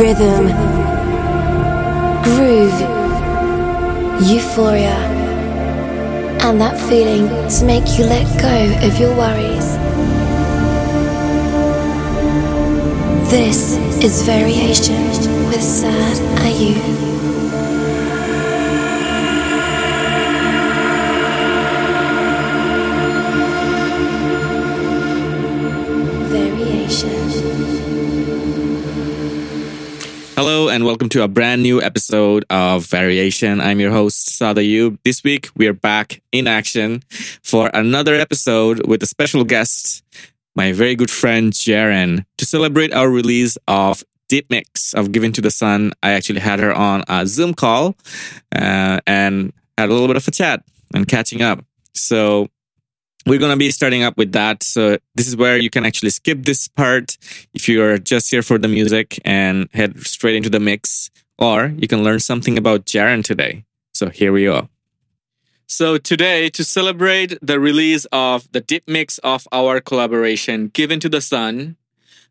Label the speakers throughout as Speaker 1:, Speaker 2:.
Speaker 1: rhythm, groove, euphoria, and that feeling to make you let go of your worries. This is Variation with Saad
Speaker 2: Ayub. And welcome to a brand new episode of Variation. I'm your host, Saad Ayub. This week we are back in action for another episode with a special guest, my very good friend Jaren. To celebrate our release of Deep Mix of Given to the Sun, I actually had her on a Zoom call uh, and had a little bit of a chat and catching up. So we're going to be starting up with that. So this is where you can actually skip this part if you are just here for the music and head straight into the mix, or you can learn something about Jaren today. So here we are. So today, to celebrate the release of the deep mix of our collaboration, Given to the Sun,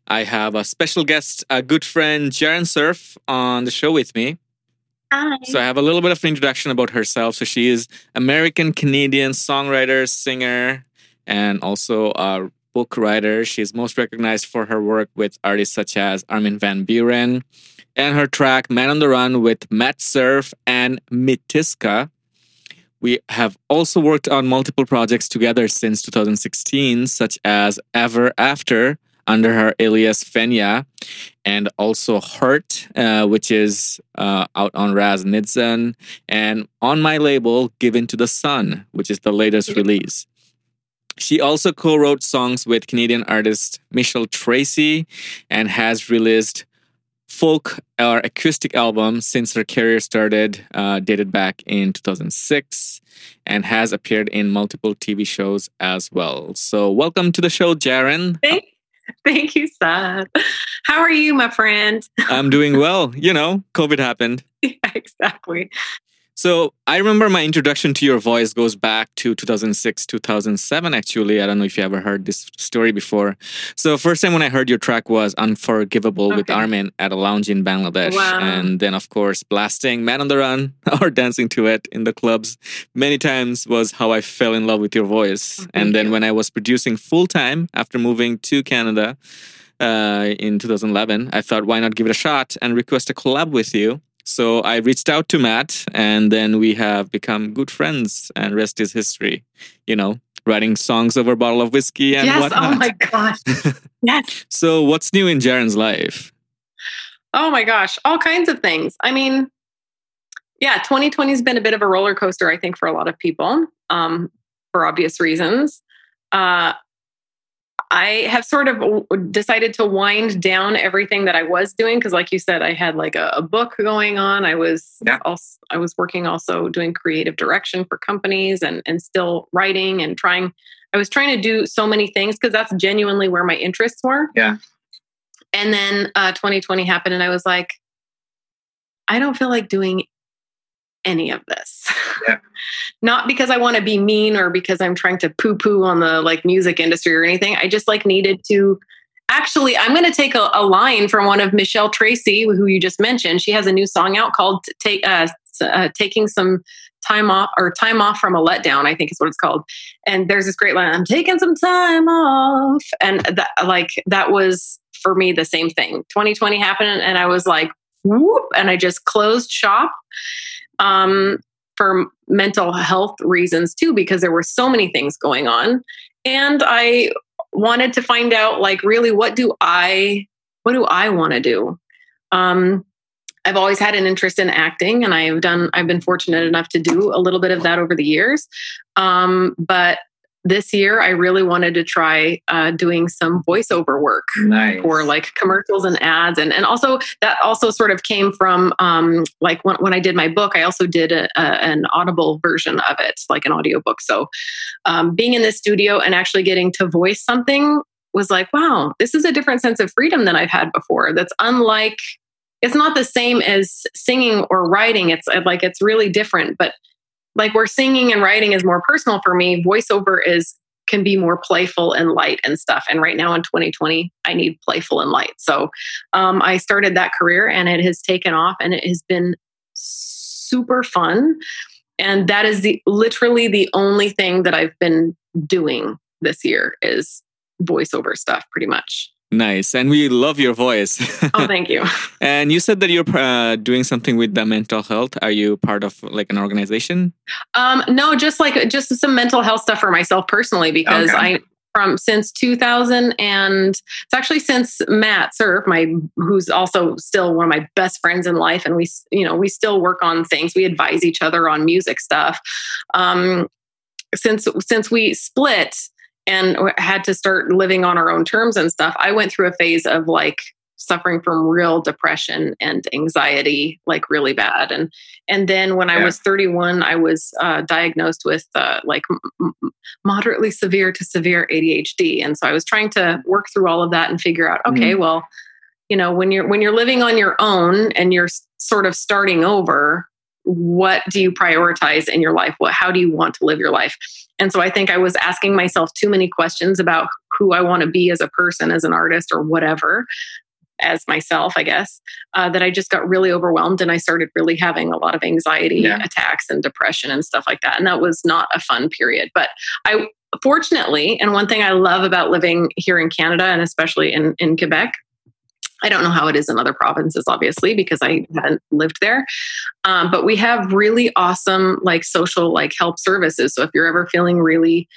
Speaker 2: I have a special guest, a good friend, Jaren Cerf, on the show with me.
Speaker 3: Hi.
Speaker 2: So I have a little bit of an introduction about herself. So she is American Canadian songwriter, singer, and also a book writer. She's most recognized for her work with artists such as Armin van Buuren and her track Man on the Run with Matt Cerf and Mitiska. We have also worked on multiple projects together since 2016, such as Ever After, under her alias Fenya, and also Hurt, uh, which is uh, out on Raz Nitzan, and on my label, Given to the Sun, which is the latest release. She also co wrote songs with Canadian artist Michelle Tracy and has released folk or acoustic albums since her career started, uh, dated back in 2006, and has appeared in multiple TV shows as well. So, welcome to the show, Jaren.
Speaker 3: Thank, thank you, Saad. How are you, my friend?
Speaker 2: I'm doing well. You know, COVID happened.
Speaker 3: yeah, exactly.
Speaker 2: So I remember my introduction to your voice goes back to 2006, 2007, actually. I don't know if you ever heard this story before. So first time when I heard your track was Unforgivable okay. with Armin at a lounge in Bangladesh.
Speaker 3: Wow.
Speaker 2: And then of course blasting Man on the Run or dancing to it in the clubs many times was how I fell in love with your voice.
Speaker 3: Oh,
Speaker 2: and then when I was producing full time after moving to Canada uh, in 2011, I thought why not give it a shot and request a collab with you. So I reached out to Matt, and then we have become good friends, and rest is history. You know, writing songs over a bottle of whiskey and
Speaker 3: yes,
Speaker 2: whatnot.
Speaker 3: Oh my gosh. yes.
Speaker 2: So what's new in Jaren's life?
Speaker 3: Oh my gosh, all kinds of things. I mean, yeah, 2020 has been a bit of a roller coaster, I think, for a lot of people, um, for obvious reasons. Uh, I have sort of decided to wind down everything that I was doing because, like you said, I had like a, a book going on. I was
Speaker 2: yeah.
Speaker 3: also I was working also doing creative direction for companies and and still writing and trying. I was trying to do so many things because that's genuinely where my interests were.
Speaker 2: Yeah.
Speaker 3: And then uh, 2020 happened, and I was like, I don't feel like doing any of this.
Speaker 2: Yeah.
Speaker 3: Not because I want to be mean or because I'm trying to poo poo on the like music industry or anything. I just like needed to actually, I'm going to take a, a, line from one of Michelle Tracy, who you just mentioned. She has a new song out called take, uh, uh, Taking Some Time Off or Time Off from a Letdown, I think is what it's called. And there's this great line, I'm taking some time off. And that, like, that was for me the same thing. 2020 happened and I was like, whoop, and I just closed shop um, for mental health reasons too, because there were so many things going on. And I wanted to find out, like, really, what do I, what do I want to do? Um, I've always had an interest in acting, and I've done. I've been fortunate enough to do a little bit of that over the years. Um, but this year, I really wanted to try uh, doing some voiceover work
Speaker 2: nice.
Speaker 3: for like commercials and ads, and and also that also sort of came from um, like when when I did my book, I also did a, a, an audible version of it, like an audiobook. So um, being in the studio and actually getting to voice something was like, wow, this is a different sense of freedom than I've had before. That's unlike. It's not the same as singing or writing. It's like it's really different, but like where singing and writing is more personal for me, voiceover is can be more playful and light and stuff. And right now in 2020, I need playful and light. So um, I started that career and it has taken off and it has been super fun. And that is the literally the only thing that I've been doing this year is voiceover stuff pretty much.
Speaker 2: Nice. And we love your voice.
Speaker 3: oh, thank you.
Speaker 2: and you said that you're uh, doing something with the mental health. Are you part of like an organization?
Speaker 3: Um, no, just like just some mental health stuff for myself personally, because okay. I, from since 2000 and it's actually since Matt Cerf, my who's also still one of my best friends in life, and we you know we still work on things. We advise each other on music stuff. Um, since since we split, and had to start living on our own terms and stuff, I went through a phase of like suffering from real depression and anxiety like really bad and and then when yeah. i was 31 i was uh, diagnosed with uh, like m- moderately severe to severe adhd and so i was trying to work through all of that and figure out okay mm-hmm. well you know when you're when you're living on your own and you're sort of starting over what do you prioritize in your life what how do you want to live your life and so I think I was asking myself too many questions about who I want to be as a person, as an artist, or whatever, as myself, I guess, uh, that I just got really overwhelmed and I started really having a lot of anxiety yeah. attacks and depression and stuff like that. And that was not a fun period. But I, fortunately, and one thing I love about living here in Canada and especially in, in Quebec I don't know how it is in other provinces, obviously, because I haven't lived there. Um, but we have really awesome, like social, like help services. So if you're ever feeling really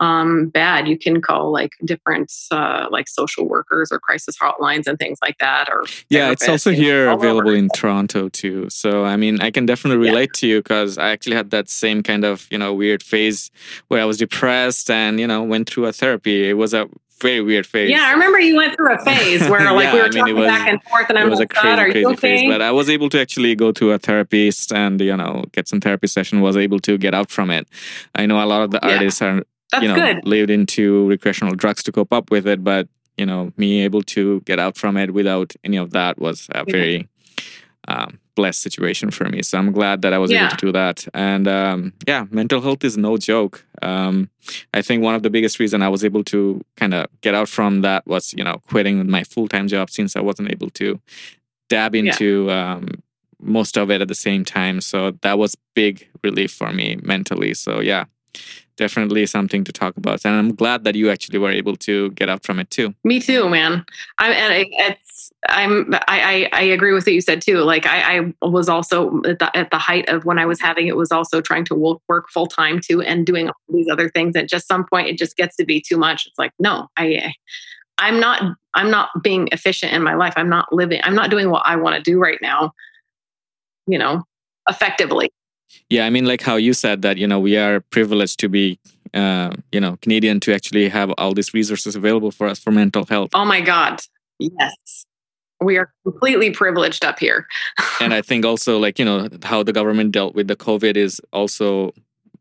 Speaker 3: um, bad, you can call like different, uh, like social workers or crisis hotlines and things like that. Or
Speaker 2: yeah, it's also here available in Toronto too. So I mean, I can definitely relate yeah. to you because I actually had that same kind of you know weird phase where I was depressed and you know went through a therapy. It was a very weird phase.
Speaker 3: Yeah, I remember you went through a phase where like yeah, we were I mean, talking was, back and forth, and I was like, a crazy, crazy okay? phase.
Speaker 2: But I was able to actually go to a therapist and you know get some therapy session. Was able to get out from it. I know a lot of the yeah. artists are That's you know good. lived into recreational drugs to cope up with it, but you know me able to get out from it without any of that was a very um, blessed situation for me. So I'm glad that I was yeah. able to do that. And um, yeah, mental health is no joke. Um, I think one of the biggest reason I was able to kind of get out from that was, you know, quitting my full time job since I wasn't able to dab into yeah. um, most of it at the same time. So that was big relief for me mentally. So yeah, definitely something to talk about. And I'm glad that you actually were able to get out from it too.
Speaker 3: Me too, man. I'm, and it's, I'm, I, I, I agree with what you said too. Like I, I was also at the, at the height of when I was having it was also trying to work full time too and doing all these other things. At just some point, it just gets to be too much. It's like, no, I, I'm not, I'm not being efficient in my life. I'm not living, I'm not doing what I want to do right now, you know, effectively.
Speaker 2: Yeah, I mean, like how you said that, you know, we are privileged to be, uh, you know, Canadian to actually have all these resources available for us for mental health.
Speaker 3: Oh my God. Yes. We are completely privileged up here.
Speaker 2: and I think also, like, you know, how the government dealt with the COVID is also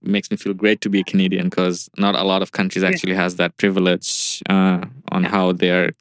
Speaker 2: makes me feel great to be Canadian because not a lot of countries actually has that privilege uh, on yeah. how they're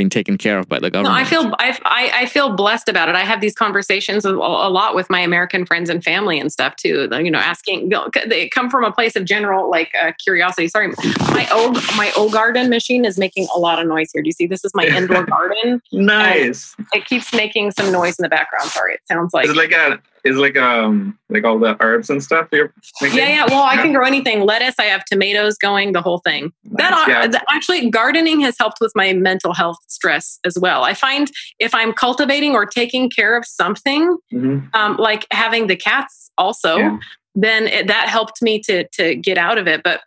Speaker 2: being taken care of by the government.
Speaker 3: No, I feel I, I feel blessed about it. I have these conversations a, lot with my American friends and family and stuff too. You know, asking they come from a place of general like uh, curiosity. Sorry, my old my old garden machine is making a lot of noise here. Do you see? This is my indoor garden.
Speaker 4: nice.
Speaker 3: It keeps making some noise in the background. Sorry, it sounds like
Speaker 4: it's like a is like um like all the herbs and stuff you're
Speaker 3: making? yeah yeah well i can grow anything lettuce i have tomatoes going the whole thing nice. that yeah. actually gardening has helped with my mental health stress as well i find if i'm cultivating or taking care of something mm-hmm. um, like having the cats also yeah. then it, that helped me to to get out of it but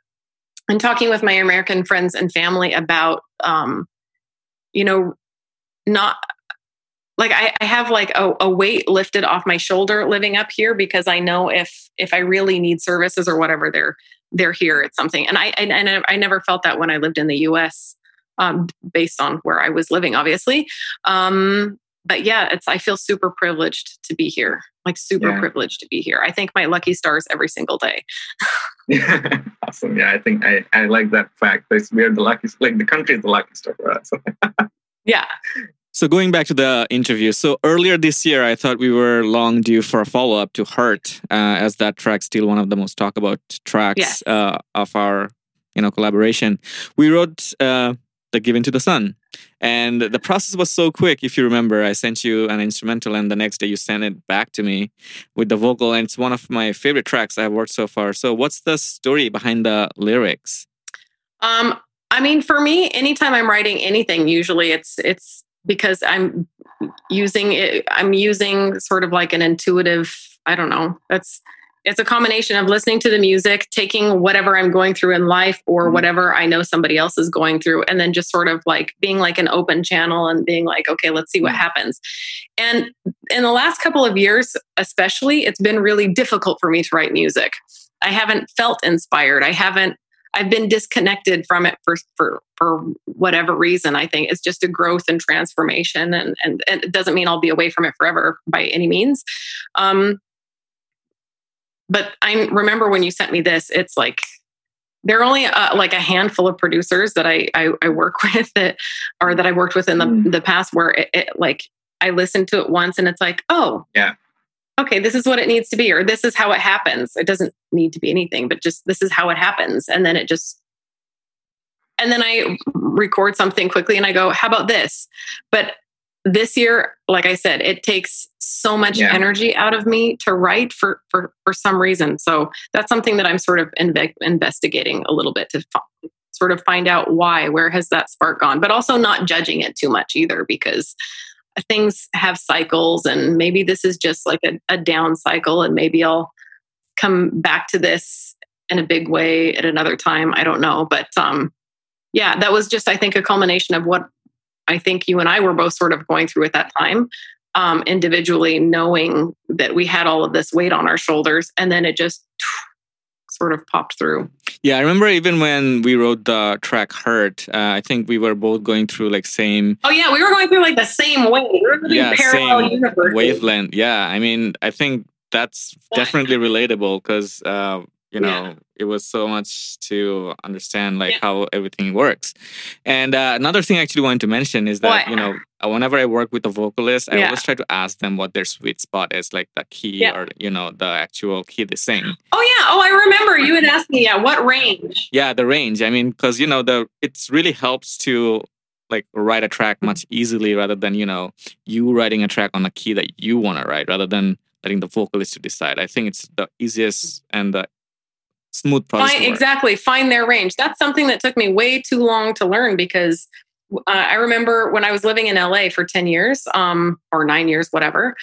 Speaker 3: i'm talking with my american friends and family about um you know not like I, I have like a, a, weight lifted off my shoulder living up here because I know if if I really need services or whatever, they're they're here. It's something, and I and, and I never felt that when I lived in the U.S. Um, based on where I was living, obviously. Um, but yeah, it's I feel super privileged to be here. Like super yeah. privileged to be here. I thank my lucky stars every single day.
Speaker 4: yeah, awesome. Yeah, I think I, I like that fact. We are the lucky, like the country is the lucky star for us.
Speaker 3: yeah,
Speaker 2: so going back to the interview, so earlier this year, I thought we were long due for a follow up to Hurt, uh, as that track still one of the most talked about tracks uh, of our you know collaboration. We wrote uh, the Given to the Sun, and the process was so quick. If you remember, I sent you an instrumental, and the next day you sent it back to me with the vocal, and it's one of my favorite tracks I've worked so far. So, what's the story behind the lyrics?
Speaker 3: Um, I mean, for me, anytime I'm writing anything, usually it's it's because I'm using it. I'm using sort of like an intuitive. I don't know. That's it's a combination of listening to the music, taking whatever I'm going through in life or mm-hmm. whatever I know somebody else is going through, and then just sort of like being like an open channel and being like, okay, let's see what mm-hmm. happens. And in the last couple of years, especially, it's been really difficult for me to write music. I haven't felt inspired. I haven't I've been disconnected from it for for for whatever reason. I think it's just a growth and transformation, and and, and it doesn't mean I'll be away from it forever by any means. Um, but I remember when you sent me this, it's like there are only uh, like a handful of producers that I, I, I work with that or that I worked with in the mm. the past where it, it like I listened to it once and it's like oh
Speaker 4: yeah
Speaker 3: okay this is what it needs to be or this is how it happens. It doesn't need to be anything but just this is how it happens. And then it just and then I record something quickly and I go how about this? But this year like i said it takes so much yeah. energy out of me to write for for for some reason. So that's something that i'm sort of inve- investigating a little bit to f- sort of find out why where has that spark gone? But also not judging it too much either because things have cycles and maybe this is just like a, a down cycle and maybe i'll come back to this in a big way at another time. I don't know but um yeah that was just i think a culmination of what I think you and I were both sort of going through at that time, um, individually, knowing that we had all of this weight on our shoulders, and then it just sort of popped through.
Speaker 2: Yeah, I remember even when we wrote the track "Hurt," uh, I think we were both going through like same.
Speaker 3: Oh yeah, we were going through like the same way. We were yeah, parallel same universes.
Speaker 2: wavelength. Yeah, I mean, I think that's definitely relatable because uh, you know yeah. it was so much to understand like yeah. how everything works and uh, another thing i actually wanted to mention is that what? you know uh, whenever i work with a vocalist i yeah. always try to ask them what their sweet spot is like the key or you know the actual key they sing
Speaker 3: oh yeah oh i remember you had asked me yeah what range
Speaker 2: yeah the range i mean because you know the it really helps to like write a track much easily rather than you know you writing a track on a key that you want to write rather than letting the vocalist to decide i think it's the easiest and the smooth.
Speaker 3: Find, exactly. Find their range. That's something that took me way too long to learn because uh, I remember when I was living in LA for 10 years um, or nine years, whatever,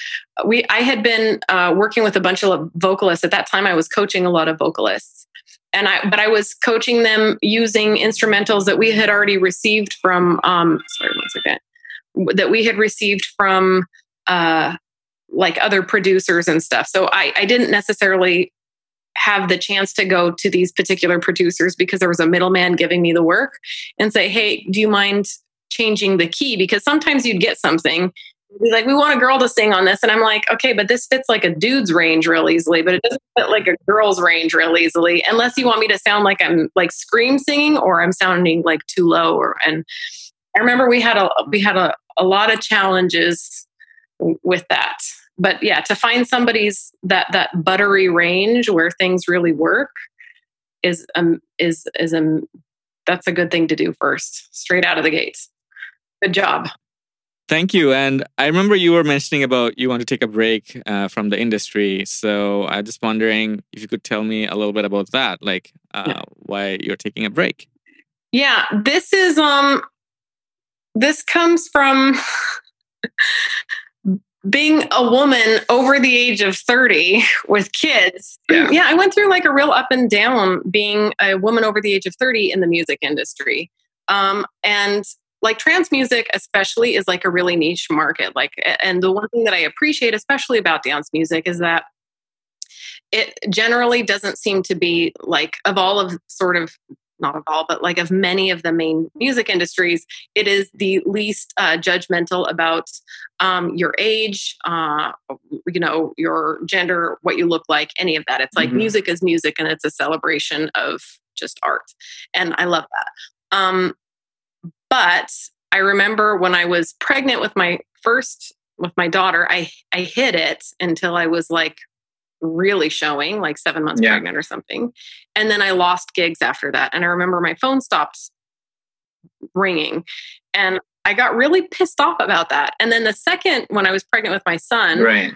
Speaker 3: we, I had been uh, working with a bunch of vocalists. At that time, I was coaching a lot of vocalists. And I, but I was coaching them using instrumentals that we had already received from, um, sorry, one second, that we had received from, uh, like other producers and stuff. So I, I didn't necessarily have the chance to go to these particular producers because there was a middleman giving me the work and say, hey, do you mind changing the key? Because sometimes you'd get something be like, we want a girl to sing on this. And I'm like, okay, but this fits like a dude's range real easily, but it doesn't fit like a girl's range real easily, unless you want me to sound like I'm like scream singing or I'm sounding like too low. Or and I remember we had a we had a, a lot of challenges with that but yeah, to find somebody's that that buttery range where things really work is um is is um that's a good thing to do first, straight out of the gates. Good job.
Speaker 2: Thank you. And I remember you were mentioning about you want to take a break uh, from the industry. So I'm just wondering if you could tell me a little bit about that, like uh, yeah. why you're taking a break.
Speaker 3: Yeah, this is um, this comes from being a woman over the age of 30 with kids yeah. yeah. i went through like a real up and down being a woman over the age of 30 in the music industry um, and like trance music especially is like a really niche market like and the one thing that i appreciate especially about dance music is that it generally doesn't seem to be like of all of sort of not of all, but like of many of the main music industries, it is the least uh, judgmental about um, your age, uh, you know, your gender, what you look like, any of that. It's like mm-hmm. music is music and it's a celebration of just art. And I love that. Um, but I remember when I was pregnant with my first, with my daughter, I, I hid it until I was like really showing, like seven months
Speaker 4: Yeah.
Speaker 3: pregnant or something. And then I lost gigs after that. And I remember my phone stopped ringing. And I got really pissed off about that. And then the second, when I was pregnant with my son,
Speaker 4: Right.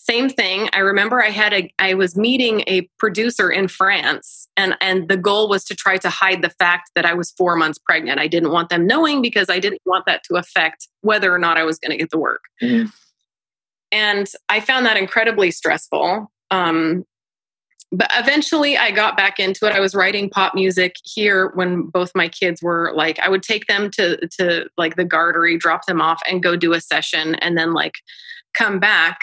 Speaker 3: same thing i remember i had a i was meeting a producer in france and and the goal was to try to hide the fact that i was four months pregnant i didn't want them knowing because i didn't want that to affect whether or not i was going to get the work
Speaker 4: Mhm.
Speaker 3: And i found that incredibly stressful. Um but eventually i got back into it. I was writing pop music here when both my kids were like i would take them to to like the garderie drop them off and go do a session and then like come back.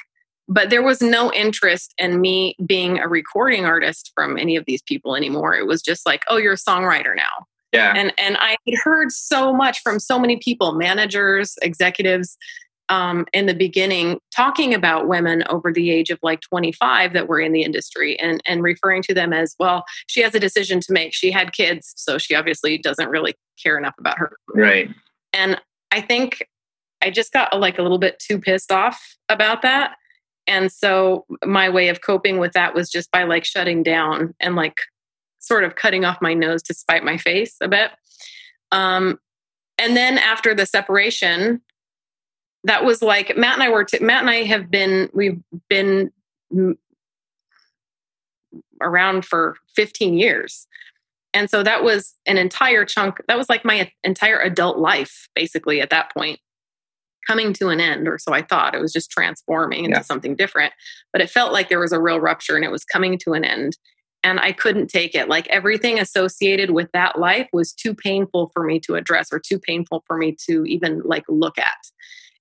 Speaker 3: But there was no interest in me being a recording artist from any of these people anymore. It was just like oh you're a songwriter now.
Speaker 4: Yeah.
Speaker 3: and and I had heard so much from so many people, managers, executives, um, in the beginning, talking about women over the age of like 25 that were in the industry, and and referring to them as well. She has a decision to make. She had kids, so she obviously doesn't really care enough about her.
Speaker 4: Right.
Speaker 3: And I think I just got like a little bit too pissed off about that. And so my way of coping with that was just by like shutting down and like sort of cutting off my nose to spite my face a bit. Um, and then after the separation, that was like Matt and I were, t- Matt and I have been, we've been around for 15 years. And so that was an entire chunk, that was like my entire adult life, basically, at that point, coming to an end, or so I thought. It was just transforming into
Speaker 4: Yeah.
Speaker 3: something different. But it felt like there was a real rupture and it was coming to an end. And I couldn't take it. Like everything associated with that life was too painful for me to address or too painful for me to even like look at.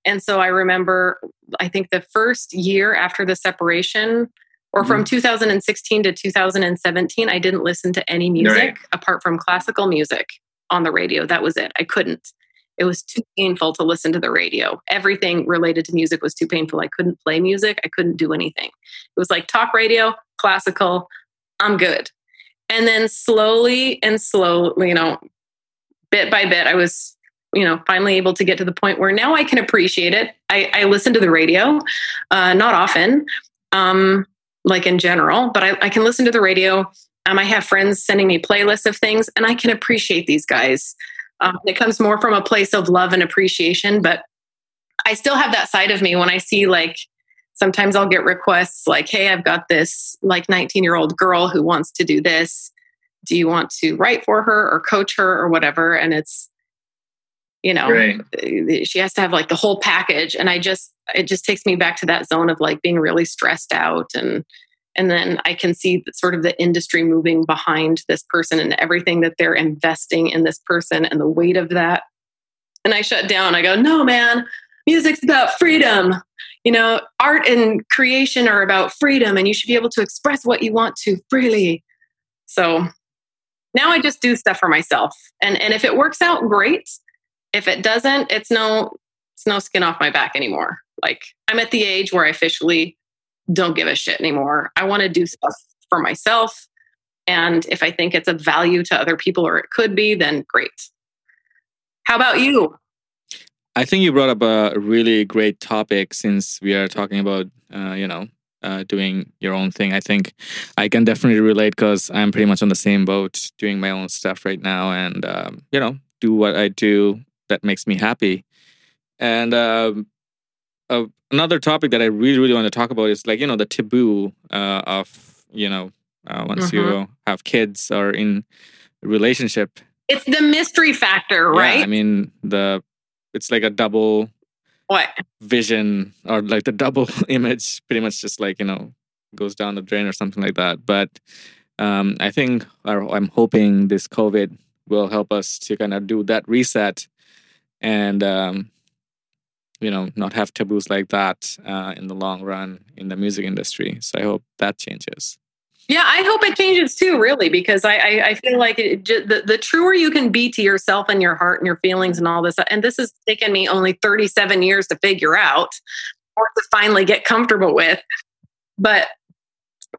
Speaker 3: And so I remember, I think the first year after the separation, or from mm-hmm. 2016 to 2017, I didn't listen to any music
Speaker 4: Right.
Speaker 3: apart from classical music on the radio. That was it. I couldn't. It was too painful to listen to the radio. Everything related to music was too painful. I couldn't play music. I couldn't do anything. It was like talk radio, classical, I'm good. And then slowly and slowly, you know, bit by bit, I was, you know, finally able to get to the point where now I can appreciate it. I, I listen to the radio, uh, not often, um, like in general, but I, I can listen to the radio. Um, I have friends sending me playlists of things, and I can appreciate these guys. Um, it comes more from a place of love and appreciation, but I still have that side of me when I see like sometimes I'll get requests like, "Hey, I've got this like 19 year old girl who wants to do this. Do you want to write for her or coach her or whatever?" And it's you know
Speaker 4: Right.
Speaker 3: Eh, she has to have like the whole package. And i just it just takes me back to that zone of like being really stressed out. And and then i can see the, sort of the industry moving behind this person and everything that they're investing in this person and the weight of that. And i shut down. I go no man music's about freedom. You know art and creation are about freedom and you should be able to express what you want to freely. So now i just do stuff for myself. And and if it works out great if it doesn't it's no it's no skin off my back anymore. Like i'm at the age where i officially don't give a shit anymore. I want to do stuff for myself. And if i think it's of value to other people or it could be then great. How about you?
Speaker 2: I think you brought up a really great topic since we are talking about, uh, you know, uh, doing your own thing. I think I can definitely relate because I'm pretty much on the same boat, doing my own stuff right now, and um, you know, do what I do that makes me happy. And um, uh, another topic that I really, really want to talk about is like you know the taboo uh, of you know uh, once you have kids or in relationship.
Speaker 3: It's the mystery factor right?
Speaker 2: Yeah, I mean, the it's like a double
Speaker 3: what?
Speaker 2: vision or like the double image, pretty much just like you know goes down the drain or something like that. But um, I think, or I'm hoping, this COVID will help us to kind of do that reset and um, you know not have taboos like that uh, in the long run in the music industry. So I hope that changes.
Speaker 3: Yeah, I hope it changes too, really, because I I, I feel like it, the the truer you can be to yourself and your heart and your feelings and all this, and this has taken me only thirty seven years to figure out or to finally get comfortable with. But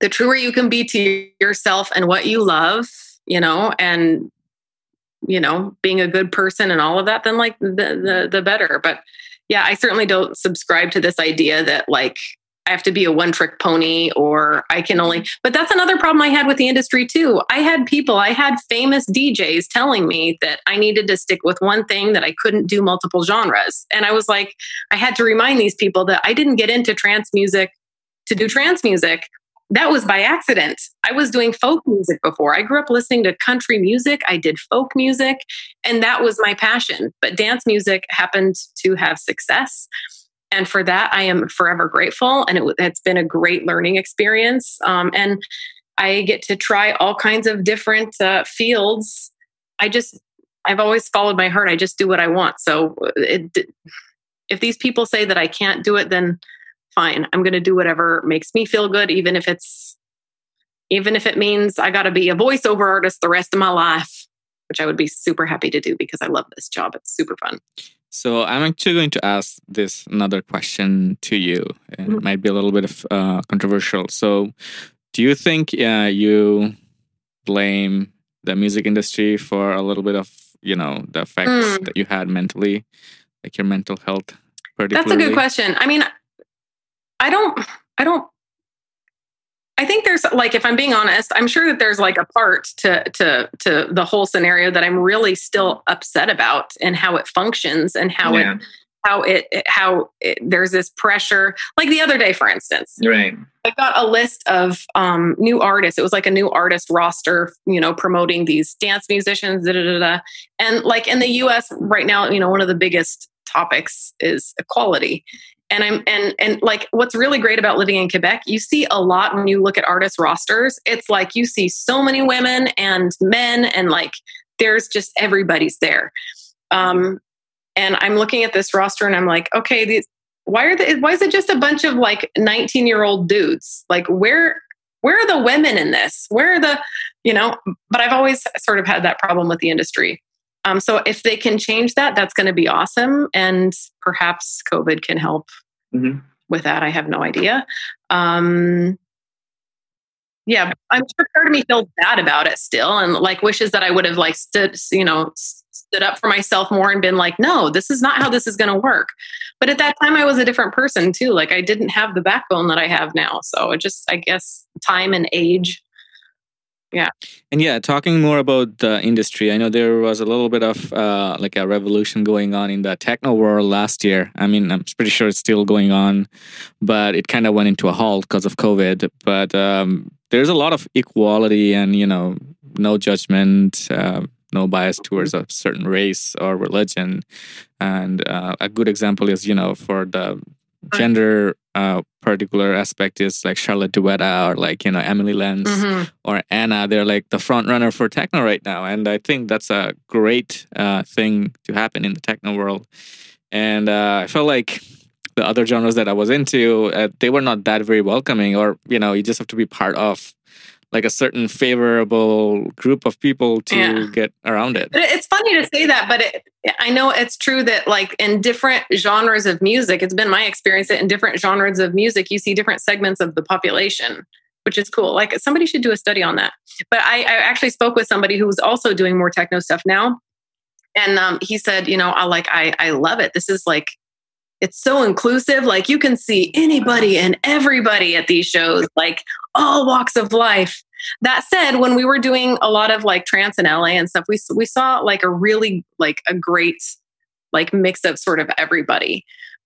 Speaker 3: the truer you can be to yourself and what you love, you know, and you know, being a good person and all of that, then like the the the better. But yeah, I certainly don't subscribe to this idea that like I have to be a one trick pony or I can only, mm-hmm. but that's another problem I had with the industry too. I had people, I had famous DJs telling me that I needed to stick with one thing, that I couldn't do multiple genres. And I was like, I had to remind these people that I didn't get into trance music to do trance music. That was by accident. I was doing folk music before. I grew up listening to country music. I did folk music, and that was my passion. But dance music happened to have success and for that i am forever grateful and it, has been a great learning experience um, and i get to try all kinds of different uh, fields i just i've always followed my heart i just do what i want so uh, it, if these people say that i can't do it then fine i'm going to do whatever makes me feel good even if it's even if it means i got to be a voiceover artist the rest of my life which i would be super happy to do because i love this job it's super fun
Speaker 2: so I'm actually going to ask this another question to you. It mm-hmm. might be a little bit of uh, controversial. So, do you think uh, you blame the music industry for a little bit of you know the effects mm. that you had mentally, like your mental health?
Speaker 3: That's a good question. I mean, I don't, I don't I think there's like if I'm being honest, I'm sure that there's like a part to to to the whole scenario that I'm really still upset about and how it functions and how yeah. it how it how it, there's this pressure like the other day for instance
Speaker 4: right
Speaker 3: i got a list of um, new artists it was like a new artist roster you know promoting these dance musicians da, da, da, da. and like in the us right now you know one of the biggest topics is equality and i'm and and like what's really great about living in quebec you see a lot when you look at artist rosters. It's like you see so many women and men and like there's just everybody's there. Um and i'm looking at this roster and i'm like okay these why are they why is it just a bunch of like 19 year old dudes? Like where where are the women in this? Where are the you know but i've always sort of had that problem with the industry um, so if they can change that, that's going to be awesome. And perhaps COVID can help mm-hmm. with that. I have no idea. Um, yeah, I'm sure part of me feels bad about it still, and like wishes that I would have like stood, you know, stood up for myself more and been like, no, this is not how this is going to work. But at that time, I was a different person too. Like I didn't have the backbone that I have now. So it just, I guess, time and age yeah.
Speaker 2: And yeah talking more about the industry i know there was a little bit of uh, like a revolution going on in the techno world last year. I mean i'm pretty sure it's still going on but it kind of went into a halt because of covid. But um, there's a lot of equality and you know no judgment uh, no bias towards a certain race or religion. And uh, a good example is you know for the gender uh, particular aspect is like Charlotte de Witte or like you know Amelie Lens mm-hmm. or Anna. They're like the front runner for techno right now, and I think that's a great uh, thing to happen in the techno world. And uh, I felt like the other genres that I was into, uh, they were not that very welcoming, or you know, you just have to be part of like a certain favorable group of people to yeah. get around it.
Speaker 3: It's funny to say that, but it, I know it's true that like in different genres of music, it's been my experience that in different genres of music, you see different segments of the population, which is cool. Like somebody should do a study on that. But I, I actually spoke with somebody who was also doing more techno stuff now. And um, he said, you know, I like, I, I love it. This is like it's so inclusive. Like you can see anybody and everybody at these shows, like all walks of life. That said, when we were doing a lot of like trance in LA and stuff, we we saw like a really like a great like mix of sort of everybody.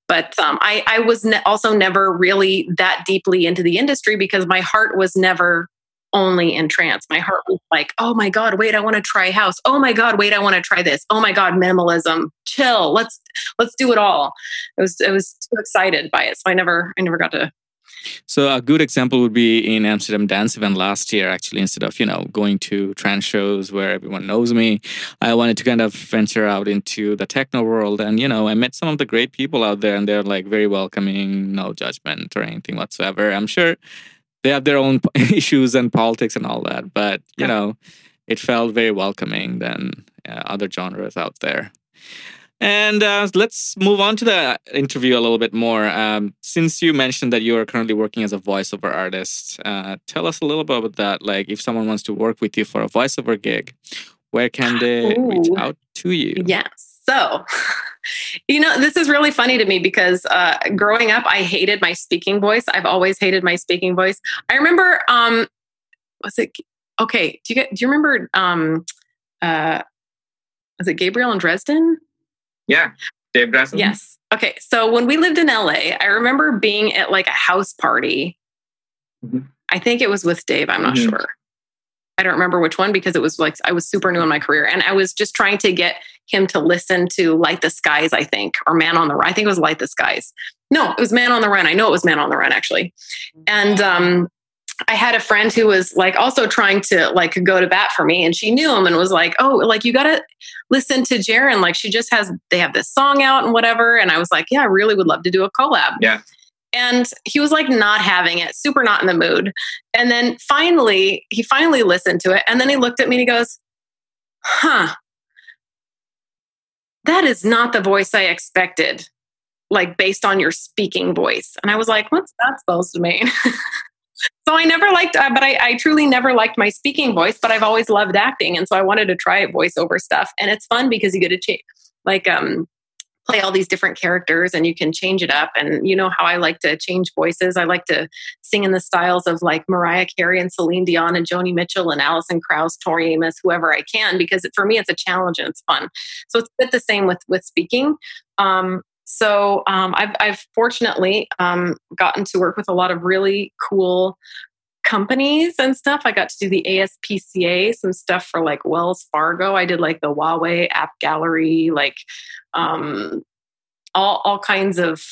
Speaker 3: But um, I I was ne- also never really that deeply into the industry because my heart was never only in trance. My heart was like, oh my God, wait, I want to try house. Oh my God, wait, I want to try this. Oh my God, minimalism. Chill. Let's let's do it all. It was it was too excited by it. So I never I never got to
Speaker 2: so a good example would be in Amsterdam Dance Event last year. Actually, instead of you know going to trance shows where everyone knows me, I wanted to kind of venture out into the techno world, and you know I met some of the great people out there, and they're like very welcoming, no judgment or anything whatsoever. I'm sure they have their own issues and politics and all that, but you yeah. know, it felt very welcoming than uh, other genres out there. And uh, let's move on to the interview a little bit more. Um, since you mentioned that you are currently working as a voiceover artist, uh, tell us a little bit about that. Like, if someone wants to work with you for a voiceover gig, where can they Ooh. reach out to you?
Speaker 3: Yes. So you know, this is really funny to me because uh, growing up, I hated my speaking voice. I've always hated my speaking voice. I remember, um, was it okay? Do you get? Do you remember? Um, uh, was it Gabriel and Dresden?
Speaker 4: Yeah, Dave Dresden.
Speaker 3: Yes. Okay. So when we lived in LA, I remember being at like a house party.
Speaker 4: Mhm.
Speaker 3: I think it was with Dave. I'm not
Speaker 4: Mhm.
Speaker 3: sure. I don't remember which one because it was like I was super new in my career and I was just trying to get him to listen to Light the Skies, I think, or Man on the Run. I think it was Light the Skies. No, it was Man on the Run. I know it was Man on the Run actually. And um I had a friend who was like also trying to like go to bat for me and she knew him and was like, "Oh, like you got to listen to Jaren. Like she just has they have this song out and whatever." And I was like, "Yeah, I really would love to do a collab."
Speaker 4: Yeah.
Speaker 3: And he was like not having it, super not in the mood. And then finally, he finally listened to it. And then he looked at me and he goes, Huh, that is not the voice I expected, like based on your speaking voice. And I was like, What's that supposed to mean? so I never liked, uh, but I, I truly never liked my speaking voice, but I've always loved acting. And so I wanted to try voiceover stuff. And it's fun because you get to change, like, um, play all these different characters and you can change it up. And you know how I like to change voices. I like to sing in the styles of like Mariah Carey and Celine Dion and Joni Mitchell and Alison Krauss, Tori Amos, whoever I can, because for me it's a challenge and it's fun. So it's a bit the same with with speaking. Um, so um, I've, I've fortunately um, gotten to work with a lot of really cool companies and stuff. I got to do the ASPCA, some stuff for like Wells Fargo. I did like the Huawei app gallery, like um, all all kinds of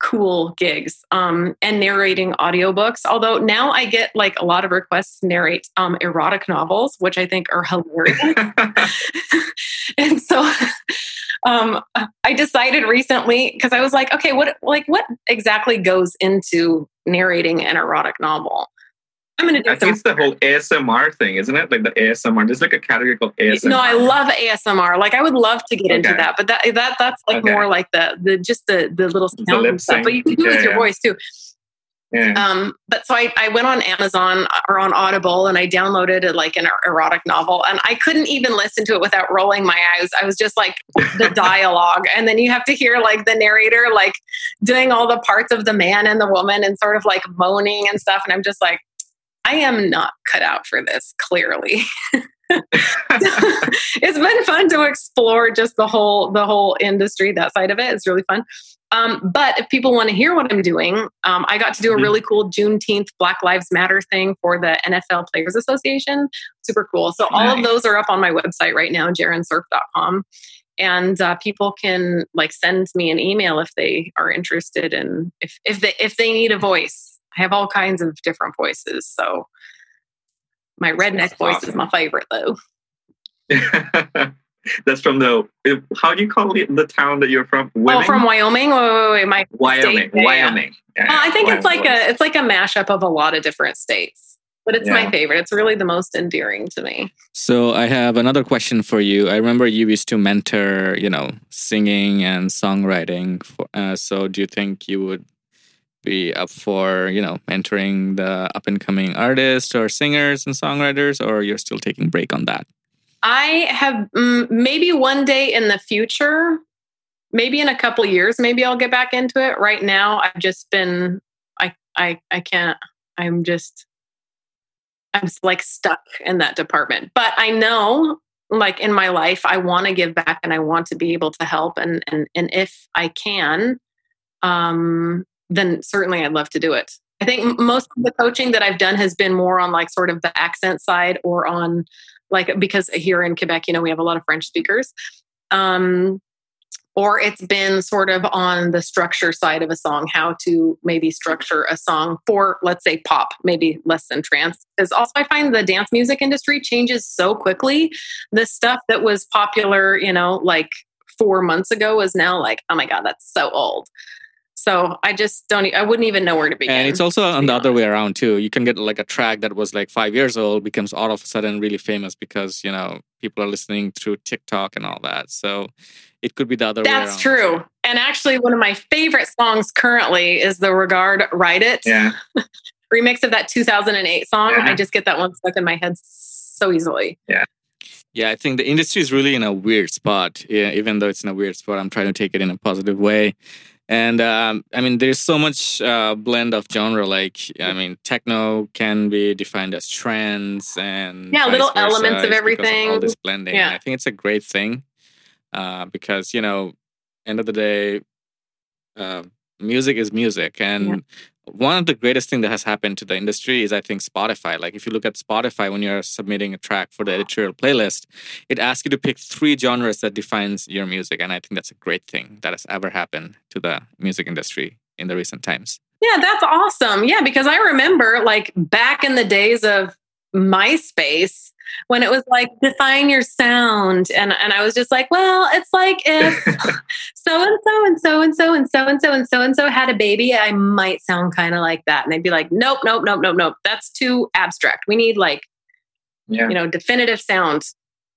Speaker 3: cool gigs um, and narrating audiobooks. Although now I get like a lot of requests to narrate um, erotic novels, which I think are hilarious. and so um, I decided recently because I was like, okay, what like what exactly goes into narrating an erotic novel? I'm to do.
Speaker 4: I
Speaker 3: think
Speaker 4: it's the whole ASMR thing, isn't it? Like the ASMR. There's like a category called ASMR.
Speaker 3: No, I love ASMR. Like I would love to get into that, but that that that's like
Speaker 4: Okay.
Speaker 3: more like the the just the the little
Speaker 4: The
Speaker 3: sound and stuff. But you can do it with your
Speaker 4: yeah.
Speaker 3: voice too.
Speaker 4: Yeah.
Speaker 3: Um, but so I, I went on Amazon or on Audible and I downloaded it like an erotic novel and I couldn't even listen to it without rolling my eyes. I was just like the dialogue. And then you have to hear like the narrator like doing all the parts of the man and the woman and sort of like moaning and stuff. And I'm just like, I am not cut out for this, clearly. it's been fun to explore just the whole the whole industry that side of it. It's really fun. Um, but if people want to hear what i'm doing um, i got to do a
Speaker 4: Mhm.
Speaker 3: really cool juneteenth black lives matter thing for the nfl players association. Super cool. So all of those are up on my website right now jarencerf.com and uh, people can like send me an email if they are interested in if if they if they need a voice i have all kinds of different voices so my redneck
Speaker 4: That's
Speaker 3: voice
Speaker 4: awesome.
Speaker 3: is my favorite though
Speaker 4: That's from the. How do you call it? The town that you're from?
Speaker 3: Oh,
Speaker 4: Wyoming?
Speaker 3: from Wyoming. Wait, wait, wait. My,
Speaker 4: Wyoming.
Speaker 3: state, yeah, yeah.
Speaker 4: Wyoming. Yeah,
Speaker 3: Well, I think it's like
Speaker 4: Wyoming.
Speaker 3: a it's like a mashup of a lot of different states, but it's my favorite. It's really the most endearing to me.
Speaker 2: So I have another question for you. I remember you used to mentor, you know, singing and songwriting. For, uh, so do you think you would be up for, you know, entering the up and coming artists or singers and songwriters, or you're still taking break on that?
Speaker 3: I have mm, maybe one day in the future, maybe in a couple years, maybe I'll get back into it. Right now, I've just been I I I can't. I'm just I'm like stuck in that department. But I know like in my life I want to give back and I want to be able to help and and and if I can um then certainly I'd love to do it. I think most of the coaching that I've done has been more on like sort of the accent side or on like because here in Quebec, you know, we have a lot of French speakers. Um, or it's been sort of on the structure side of a song, how to maybe structure a song for, let's say, pop, maybe less than trance. Because also, I find the dance music industry changes so quickly. The stuff that was popular, you know, like four months ago is now like, oh my God, that's so old. So I just don't, I wouldn't even know where to begin.
Speaker 2: And it's also on
Speaker 3: be
Speaker 2: the other way around too. You can get like a track that was like five years old becomes all of a sudden really famous because you know people are listening through TikTok and all that. So it could be the other way.
Speaker 3: That's true. And actually, one of my favorite songs currently is the Regard Ride It
Speaker 4: Yeah.
Speaker 3: remix of that 2008 song.
Speaker 4: Yeah.
Speaker 3: I just get that one stuck in my head so easily.
Speaker 2: Yeah. Yeah, I think the industry is really in a weird spot. Yeah, even though it's in a weird spot, I'm trying to take it in a positive way. And um, I mean, there's so much uh, blend of genre. Like, I mean, techno can be defined as trends and
Speaker 3: Yeah, little elements of
Speaker 2: everything because all this blending.
Speaker 3: Yeah.
Speaker 2: I think it's a great thing uh, because you know, end of the day, uh, music is music, and one of the greatest thing that has happened to the industry is I think Spotify. Like if you look at Spotify when you're submitting a track for the editorial playlist, it asks you to pick three genres that defines your music, and I think that's a great thing that has ever happened to the music industry in the recent times.
Speaker 3: Yeah, that's awesome. Yeah, because I remember like back in the days of MySpace when it was like define your sound and and I was just like, well, it's like if so and so and so and so and so and so and so and so had a baby, I might sound kind of like that. And they'd be like, nope, nope, nope, nope, nope. That's too abstract. We need like,
Speaker 4: yeah.
Speaker 3: you know, definitive sound.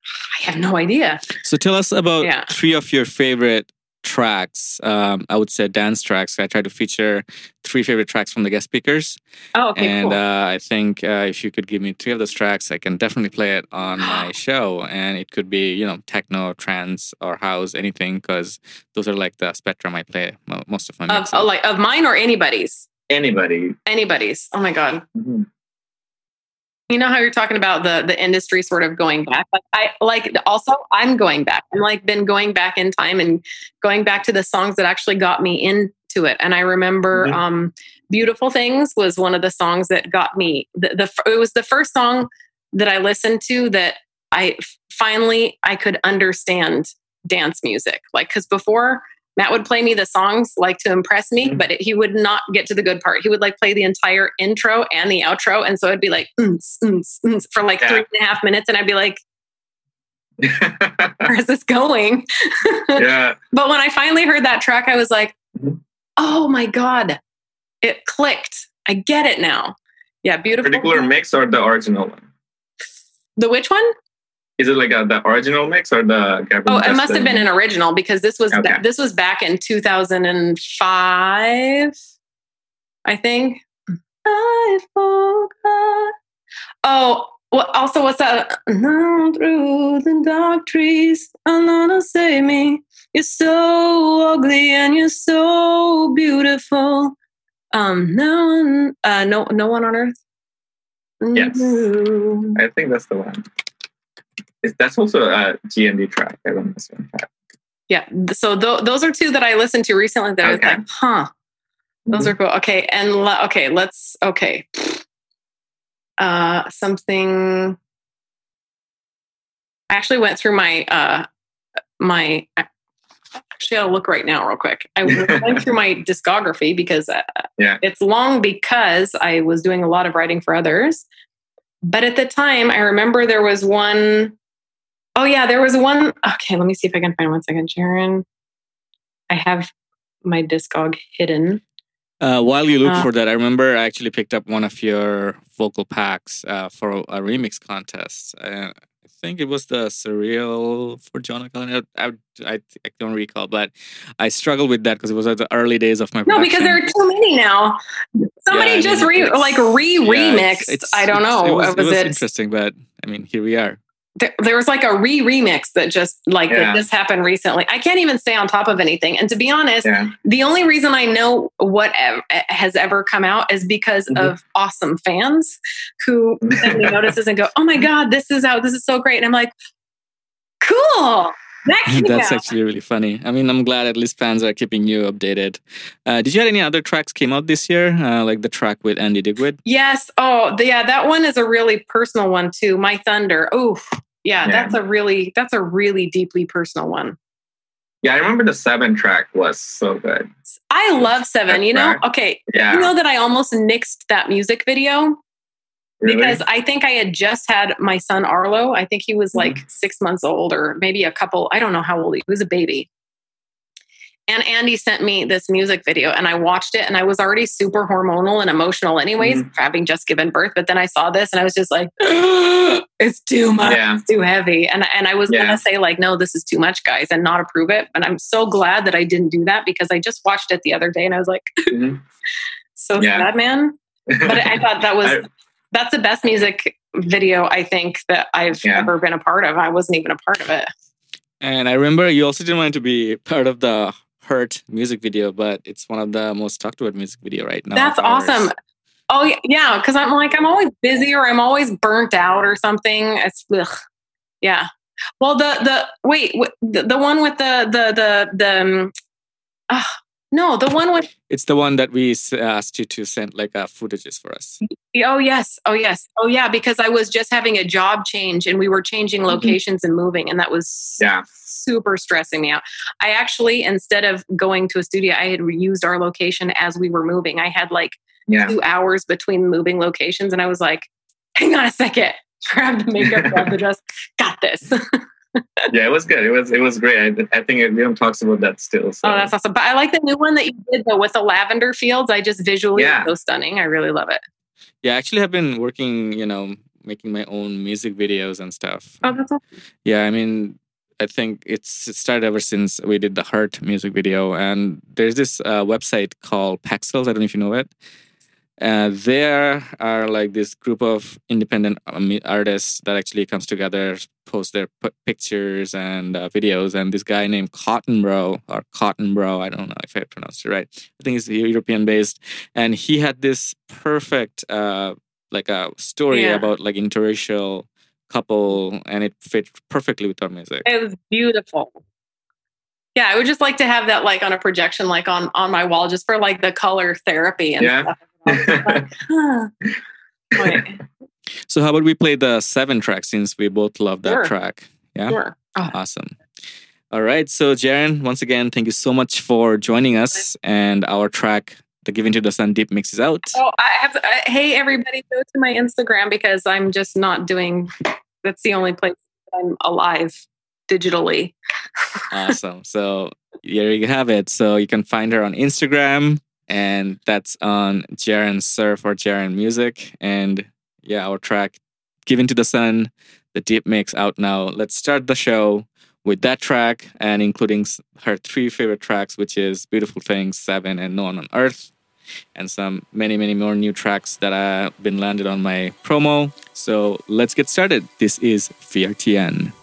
Speaker 3: I have no idea.
Speaker 2: So tell us about
Speaker 3: Yeah.
Speaker 2: three of your favorite tracks. Um, I would say dance tracks. I try to feature three favorite tracks from the guest speakers.
Speaker 3: Oh, okay,
Speaker 2: and
Speaker 3: cool.
Speaker 2: uh, I think uh, if you could give me three of those tracks, I can definitely play it on my show. And it could be, you know, techno, trance, or house, anything, because those are like the spectrum I play most of my
Speaker 3: of, oh, like of mine or anybody's?
Speaker 4: Anybody.
Speaker 3: Anybody's. Oh my god.
Speaker 4: Mhm.
Speaker 3: You know how you're talking about the the industry sort of going back? Like i like also i'm going back. I'm like been going back in time and going back to the songs that actually got me into it. And i remember
Speaker 4: Mhm.
Speaker 3: um beautiful things was one of the songs that got me the, the it was the first song that i listened to that i finally i could understand dance music. Like because before Matt would play me the songs like to impress me,
Speaker 4: Mhm.
Speaker 3: but it, he would not get to the good part. He would like play the entire intro and the outro. And so it'd be like for like
Speaker 4: Yeah.
Speaker 3: three and a half minutes. And I'd be like, where is this going?
Speaker 4: yeah.
Speaker 3: But when I finally heard that track, I was like,
Speaker 4: Mhm.
Speaker 3: oh my God, it clicked. I get it now. Yeah, beautiful.
Speaker 4: Particular mix or the original one?
Speaker 3: The which one?
Speaker 4: Is it like a, the original mix or the Gabriel
Speaker 3: Oh, it must have been an original because this was
Speaker 4: Okay.
Speaker 3: this was back in 2005, I think. I forgot. Oh, well, also what's that? Now through the dark trees, Alana save me. You're so ugly and you're so beautiful. Um, no one, uh, no, no one on earth.
Speaker 4: Yes. I think that's the one. Is that's also a GND track? I love this one.
Speaker 3: Yeah. So th- those are two that I listened to recently that I was like, huh, those are cool. Okay. And le- okay, let's, okay. Uh, something. I actually went through my, uh, my, actually, I'll look right now, real quick. I went through my discography because uh,
Speaker 4: Yeah.
Speaker 3: it's long because I was doing a lot of writing for others. But at the time, I remember there was one Oh yeah, there was one. Okay, let me see if I can find one second, Sharon. I have my discog hidden.
Speaker 2: Uh, while you look
Speaker 3: Uh,
Speaker 2: for that, I remember I actually picked up one of your vocal packs uh, for a, a remix contest. Uh, I think it was the Surreal for John Cullen. I, I, I, I don't recall, but I struggled with that because it was at the early days of my
Speaker 3: No, because there are too many now. Somebody
Speaker 2: Yeah,
Speaker 3: just
Speaker 2: mean,
Speaker 3: re like re
Speaker 2: Yeah,
Speaker 3: remixed.
Speaker 2: it's- it's-
Speaker 3: I don't know.
Speaker 2: It was,
Speaker 3: was,
Speaker 2: it was
Speaker 3: it?
Speaker 2: interesting, but I mean, here we are.
Speaker 3: There, there was like a re remix that just like
Speaker 4: Yeah.
Speaker 3: that just happened recently. I can't even stay on top of anything. And to be honest,
Speaker 4: Yeah.
Speaker 3: the only reason I know what ev- has ever come out is because
Speaker 4: Mhm.
Speaker 3: of awesome fans who send me notices and go, "Oh my god, this is out! This is so great!" And I'm like, "Cool, that
Speaker 2: That's
Speaker 3: out."
Speaker 2: actually really funny. I mean, I'm glad at least fans are keeping you updated. Uh, did you have any other tracks came out this year, uh, like the track with Andy Digwood?
Speaker 3: Yes. Oh, the, yeah. That one is a really personal one too. My Thunder. Oh, yeah,
Speaker 4: Yeah.
Speaker 3: That's a really that's a really deeply personal one.
Speaker 4: Yeah, I remember the seven track was so good.
Speaker 3: I love Seven. You know. Okay.
Speaker 4: Yeah.
Speaker 3: You know that I almost nixed that music video
Speaker 4: really.
Speaker 3: because I think I had just had my son Arlo. I think he was like
Speaker 4: Mm-hmm.
Speaker 3: six months old or maybe a couple. I don't know how old he, he was. A baby. And Andy sent me this music video, and I watched it, and I was already super hormonal and emotional, anyways,
Speaker 4: Mhm.
Speaker 3: having just given birth. But then I saw this, and I was just like, "It's too much.
Speaker 4: Yeah.
Speaker 3: It's too heavy." And and I was
Speaker 4: Yeah.
Speaker 3: gonna say like, "No, this is too much, guys," and not approve it. And I'm so glad that I didn't do that because I just watched it the other day, and I was like,
Speaker 4: Mhm.
Speaker 3: "So
Speaker 4: Yeah.
Speaker 3: sad, man." But I thought that was
Speaker 4: I-
Speaker 3: that's the best music video I think that I've
Speaker 4: Yeah.
Speaker 3: ever been a part of. I wasn't even a part of it.
Speaker 2: And I remember you also didn't want to be part of the Hurt music video, but it's one of the most talked about music video right now.
Speaker 3: That's awesome. Oh yeah. Because I'm like I'm always busy or I'm always burnt out or something. It's ugh. yeah. Well, the the wait the, the one with the the the the um, ah, no the one with
Speaker 2: It's the one that we asked you to send like uh, footages for us.
Speaker 3: oh yes oh yes oh yeah because I was just having a job change and we were changing
Speaker 2: Mm-hmm.
Speaker 3: locations and moving and that was
Speaker 4: Yeah.
Speaker 3: super stressing me out. I actually instead of going to a studio, I had reused our location as we were moving. I had like
Speaker 4: Yeah.
Speaker 3: two hours between moving locations and I was like, hang on a second. Grab the makeup, grab the dress, got this.
Speaker 4: Yeah, it was good. It was it was great. I, I think Liam talks about that still. So.
Speaker 3: Oh, that's awesome. But I like the new one that you did though with the lavender fields. I just visually
Speaker 4: Yeah.
Speaker 3: so stunning. I really love it.
Speaker 2: Yeah, actually, I actually have been working, you know, making my own music videos and stuff.
Speaker 3: Oh, that's awesome.
Speaker 2: Yeah, I mean, I think it's it started ever since we did the Heart music video, and there's this uh, website called Pexels. I don't know if you know it. Uh, there are like this group of independent um, artists that actually comes together, post their p- pictures and uh, videos. And this guy named Cotton Bro or Cotton Bro, I don't know if I pronounced it right. I think he's European based, and he had this perfect uh, like a story
Speaker 3: Yeah.
Speaker 2: about like interracial couple, and it fit perfectly with our music.
Speaker 3: It was beautiful. Yeah, I would just like to have that like on a projection, like on on my wall, just for like the color therapy and
Speaker 4: Yeah.
Speaker 3: stuff. Like, huh.
Speaker 2: So how about we play the seven track since we both love that
Speaker 3: Sure.
Speaker 2: track? Yeah.
Speaker 3: sure. Oh,
Speaker 2: Awesome. All right. So Jaren, once again, thank you so much for joining us. And our track, The Giving to the Sun Deep Mix is out.
Speaker 3: Oh, I have to, I, hey everybody, go to my Instagram because I'm just not doing. That's the only place I'm alive digitally.
Speaker 2: Awesome. So here you have it. So you can find her on Instagram and that's on Jaren Cerf or Jaren Music. And yeah, our track Given to the Sun, the deep mix out now. Let's start the show with that track and including her three favorite tracks, which is Beautiful Things, Seven, and No One on Earth. And some many, many more new tracks that have been landed on my promo. So let's get started. This is VRTN.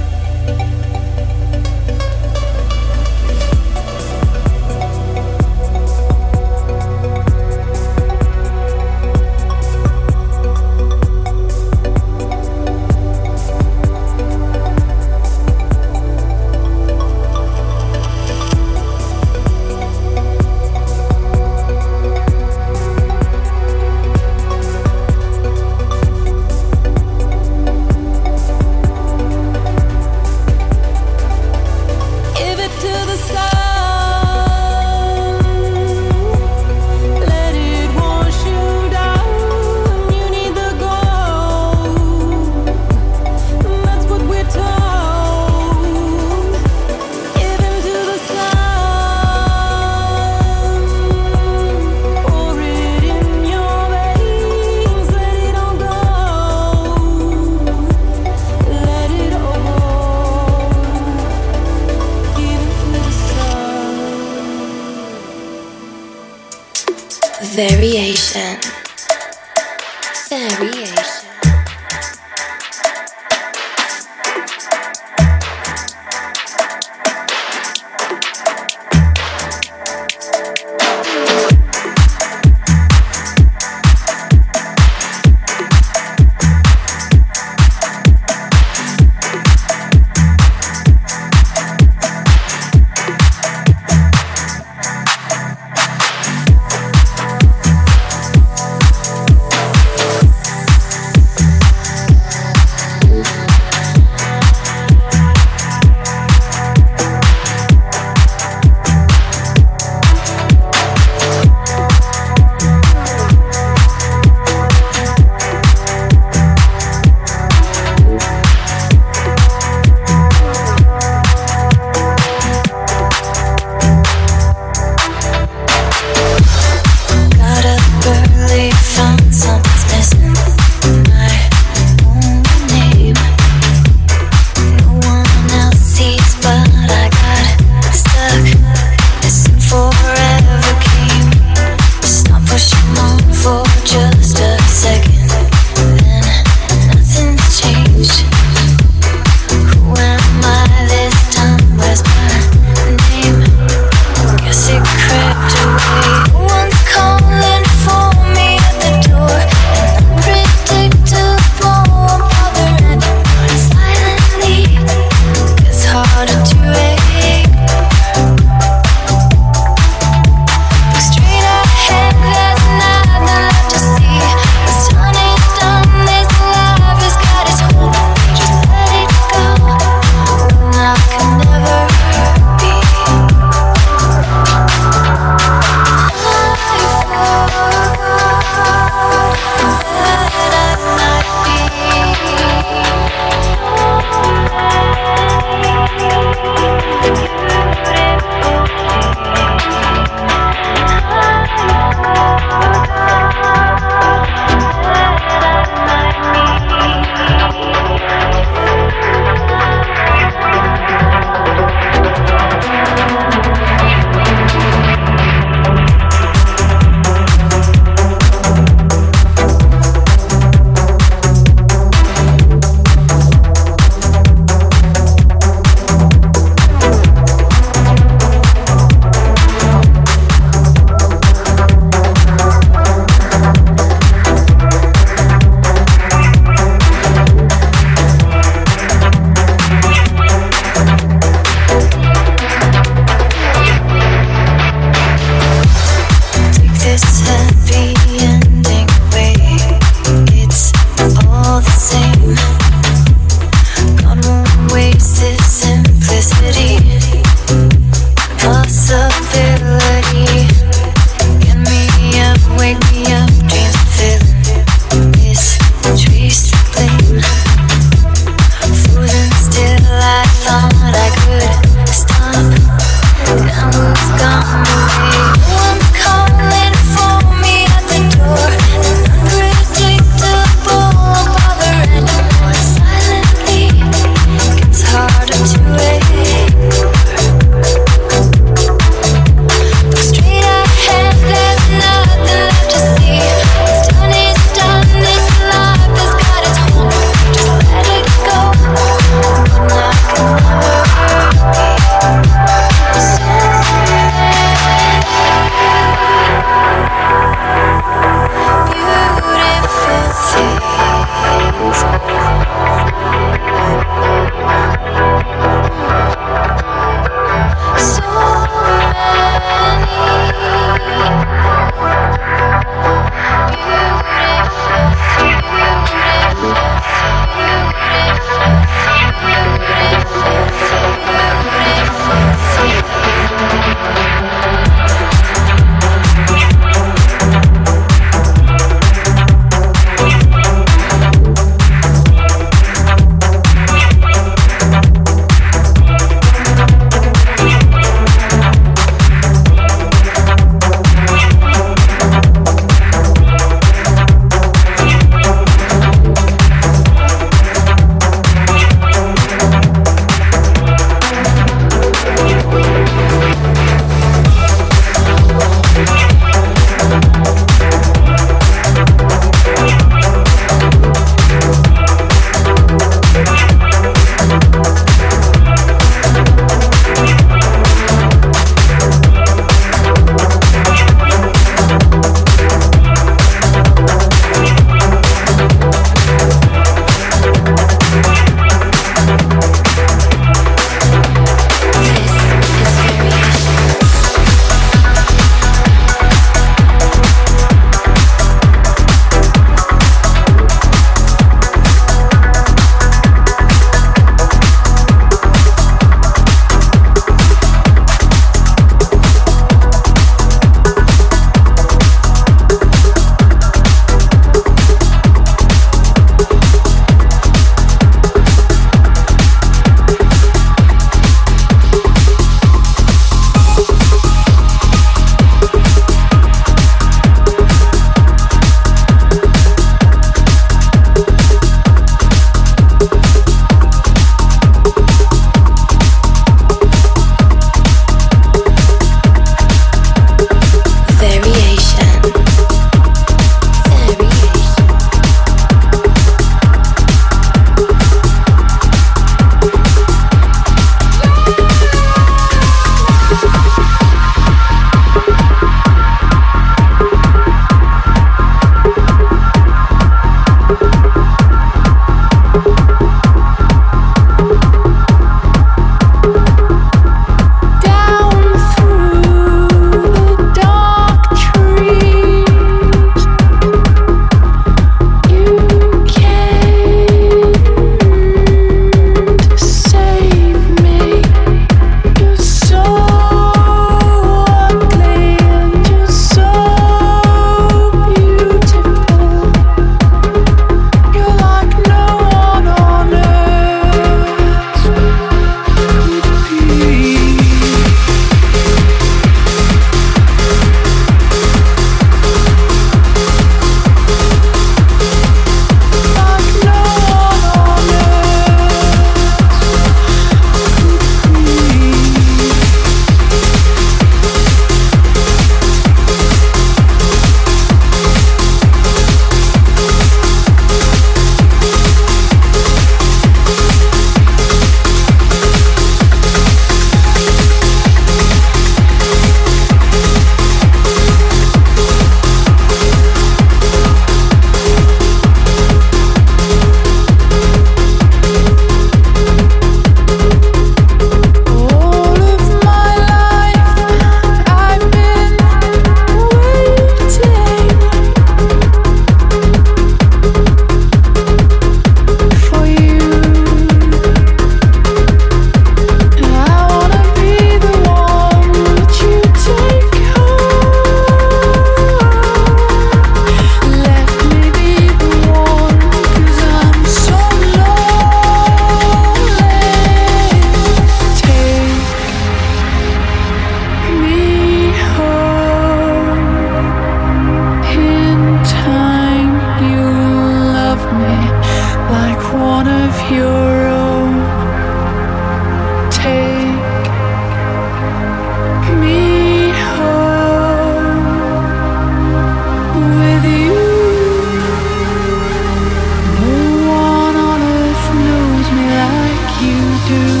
Speaker 1: to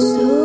Speaker 1: So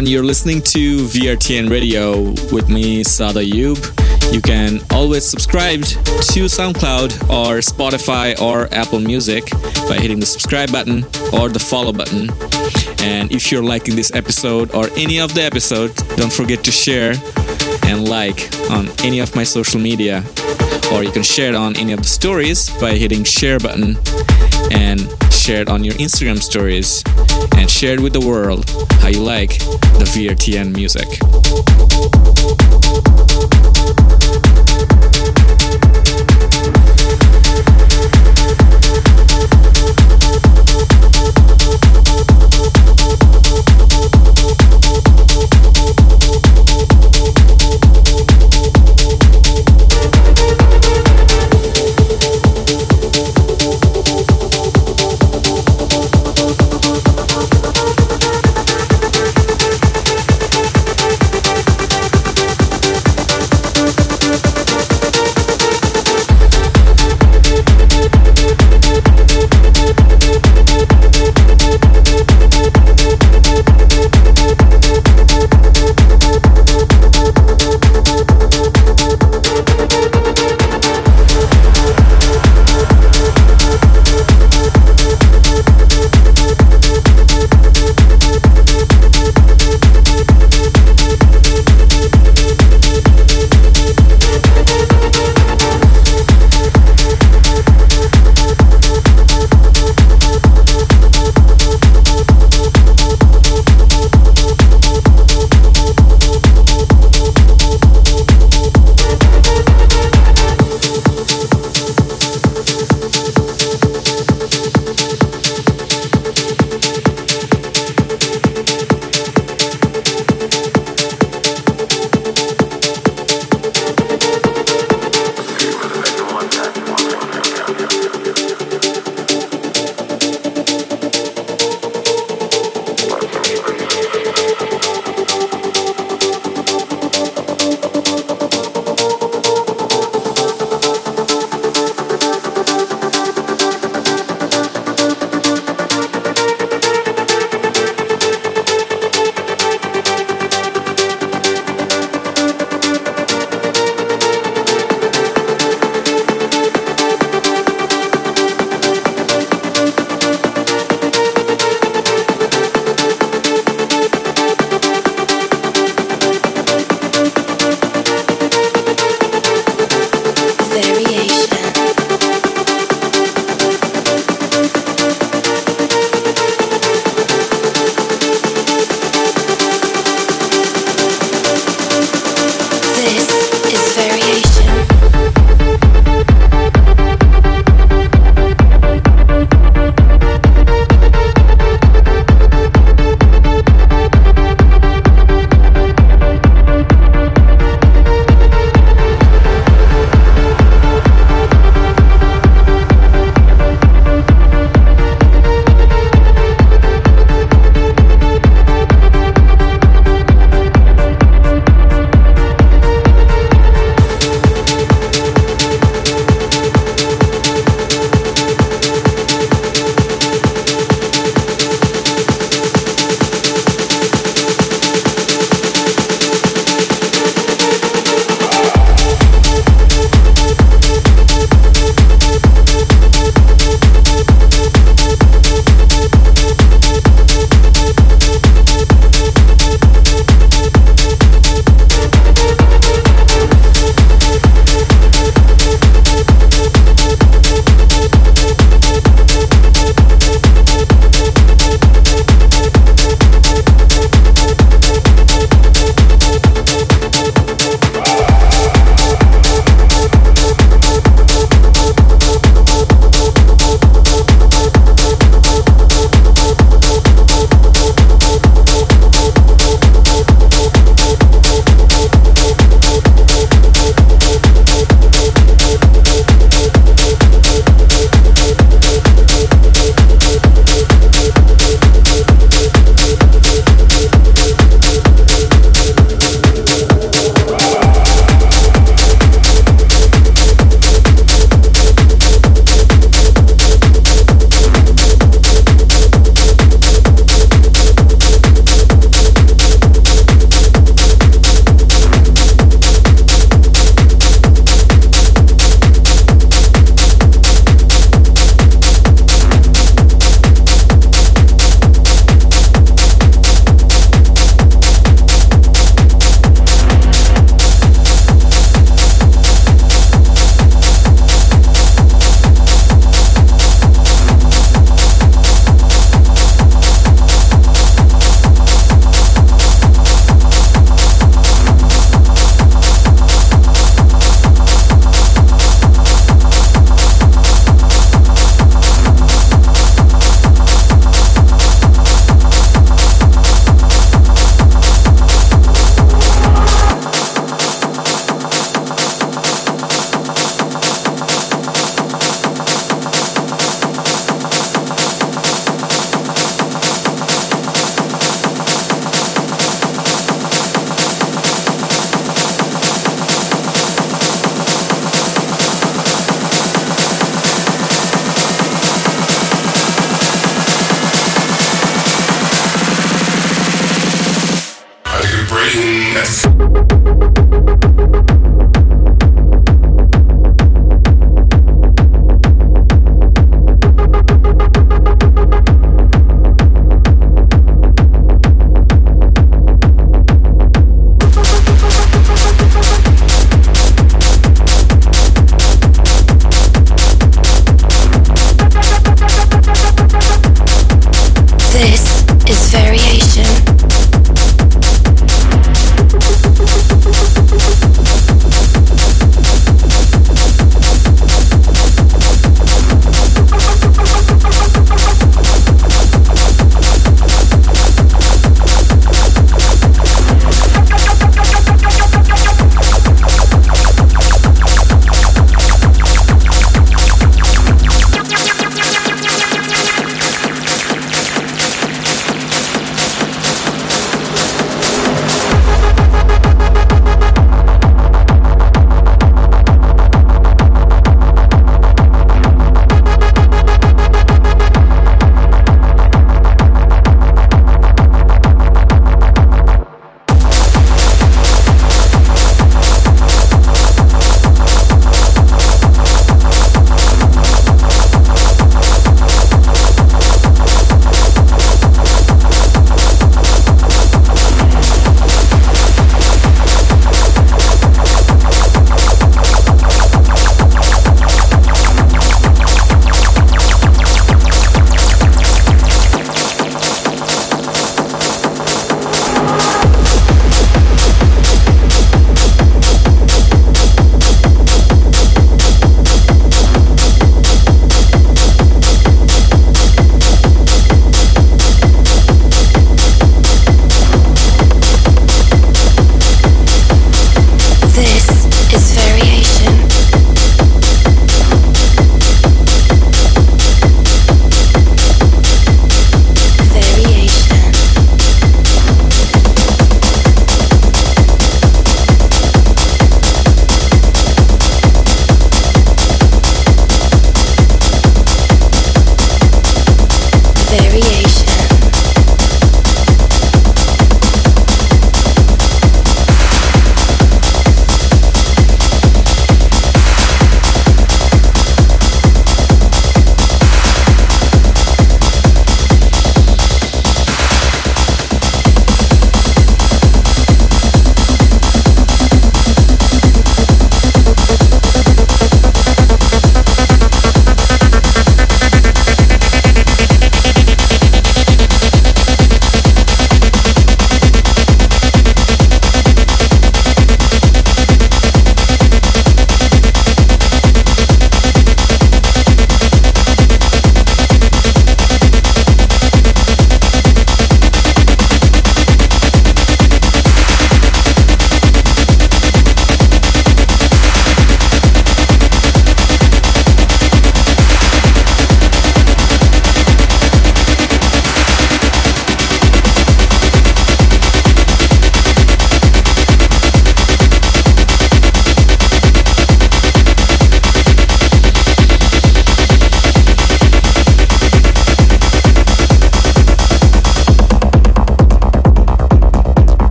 Speaker 2: everyone. You're listening to VRTN Radio with me, Saad Ayub. You can always subscribe to SoundCloud or Spotify or Apple Music by hitting the subscribe button or the follow button. And if you're liking this episode or any of the episodes, don't forget to share and like on any of my social media. Or you can share it on any of the stories by hitting share button and share it on your Instagram stories, and share it with the world how you like the VRTN music.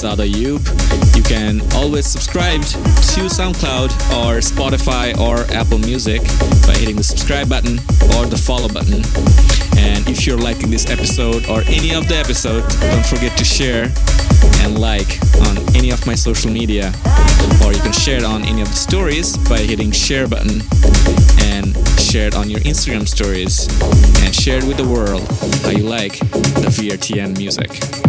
Speaker 2: With me, Saad Ayub. You can always subscribe to SoundCloud or Spotify or Apple Music by hitting the subscribe button or the follow button. And if you're liking this episode or any of the episodes, don't forget to share and like on any of my social media. Or you can share it on any of the stories by hitting share button and share it on your Instagram stories and share it with the world how you like the VRTN music.